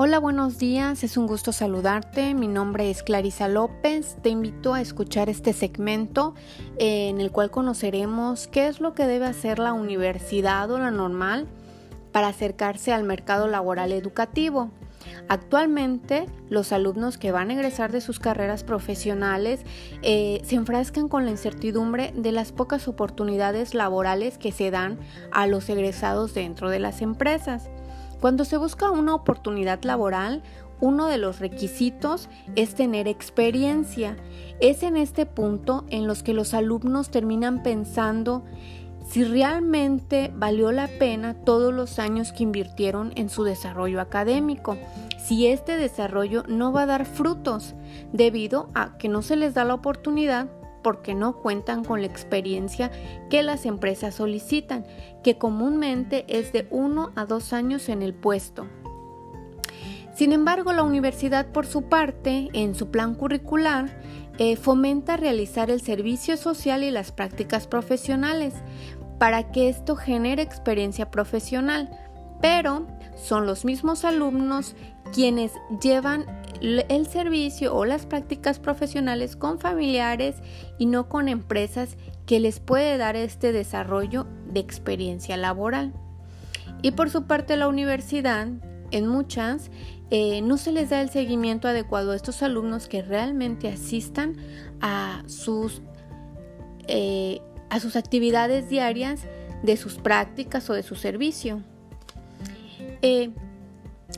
Hola, buenos días, es un gusto saludarte. Mi nombre es Clarisa López. Te invito a escuchar este segmento eh, en el cual conoceremos qué es lo que debe hacer la universidad o la normal para acercarse al mercado laboral educativo. Actualmente, los alumnos que van a egresar de sus carreras profesionales eh, se enfrascan con la incertidumbre de las pocas oportunidades laborales que se dan a los egresados dentro de las empresas. Cuando se busca una oportunidad laboral, uno de los requisitos es tener experiencia. Es en este punto en los que los alumnos terminan pensando si realmente valió la pena todos los años que invirtieron en su desarrollo académico, si este desarrollo no va a dar frutos debido a que no se les da la oportunidad porque no cuentan con la experiencia que las empresas solicitan, que comúnmente es de uno a dos años en el puesto. Sin embargo, la universidad por su parte, en su plan curricular, eh, fomenta realizar el servicio social y las prácticas profesionales para que esto genere experiencia profesional, pero son los mismos alumnos quienes llevan el servicio o las prácticas profesionales con familiares y no con empresas que les puede dar este desarrollo de experiencia laboral. Y por su parte la universidad, en muchas, eh, no se les da el seguimiento adecuado a estos alumnos que realmente asistan a sus, eh, a sus actividades diarias de sus prácticas o de su servicio. Eh,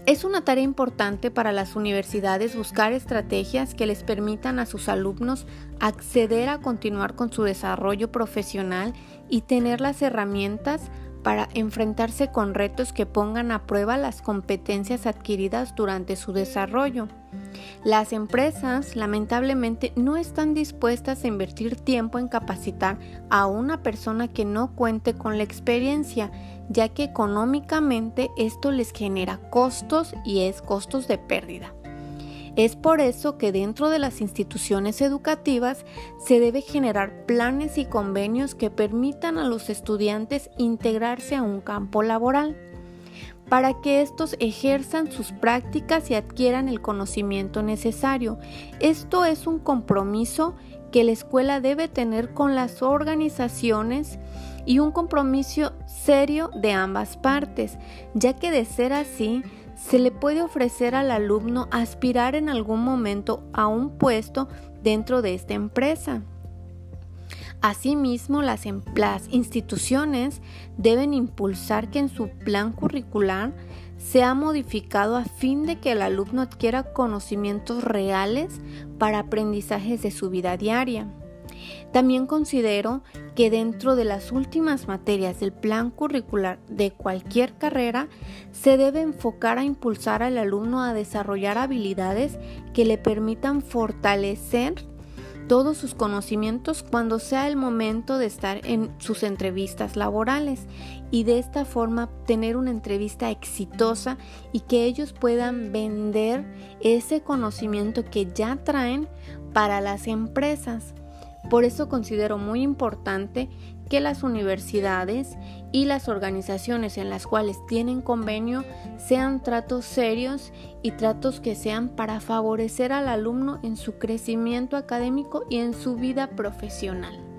es una tarea importante para las universidades buscar estrategias que les permitan a sus alumnos acceder a continuar con su desarrollo profesional y tener las herramientas para enfrentarse con retos que pongan a prueba las competencias adquiridas durante su desarrollo. Las empresas lamentablemente no están dispuestas a invertir tiempo en capacitar a una persona que no cuente con la experiencia, ya que económicamente esto les genera costos y es costos de pérdida. Es por eso que dentro de las instituciones educativas se debe generar planes y convenios que permitan a los estudiantes integrarse a un campo laboral para que estos ejerzan sus prácticas y adquieran el conocimiento necesario. Esto es un compromiso que la escuela debe tener con las organizaciones y un compromiso serio de ambas partes, ya que de ser así, se le puede ofrecer al alumno aspirar en algún momento a un puesto dentro de esta empresa. Asimismo, las, em, las, instituciones deben impulsar que en su plan curricular sea modificado a fin de que el alumno adquiera conocimientos reales para aprendizajes de su vida diaria. También considero que dentro de las últimas materias del plan curricular de cualquier carrera se debe enfocar a impulsar al alumno a desarrollar habilidades que le permitan fortalecer todos sus conocimientos cuando sea el momento de estar en sus entrevistas laborales y de esta forma tener una entrevista exitosa y que ellos puedan vender ese conocimiento que ya traen para las empresas. Por eso considero muy importante que las universidades y las organizaciones en las cuales tienen convenio sean tratos serios y tratos que sean para favorecer al alumno en su crecimiento académico y en su vida profesional.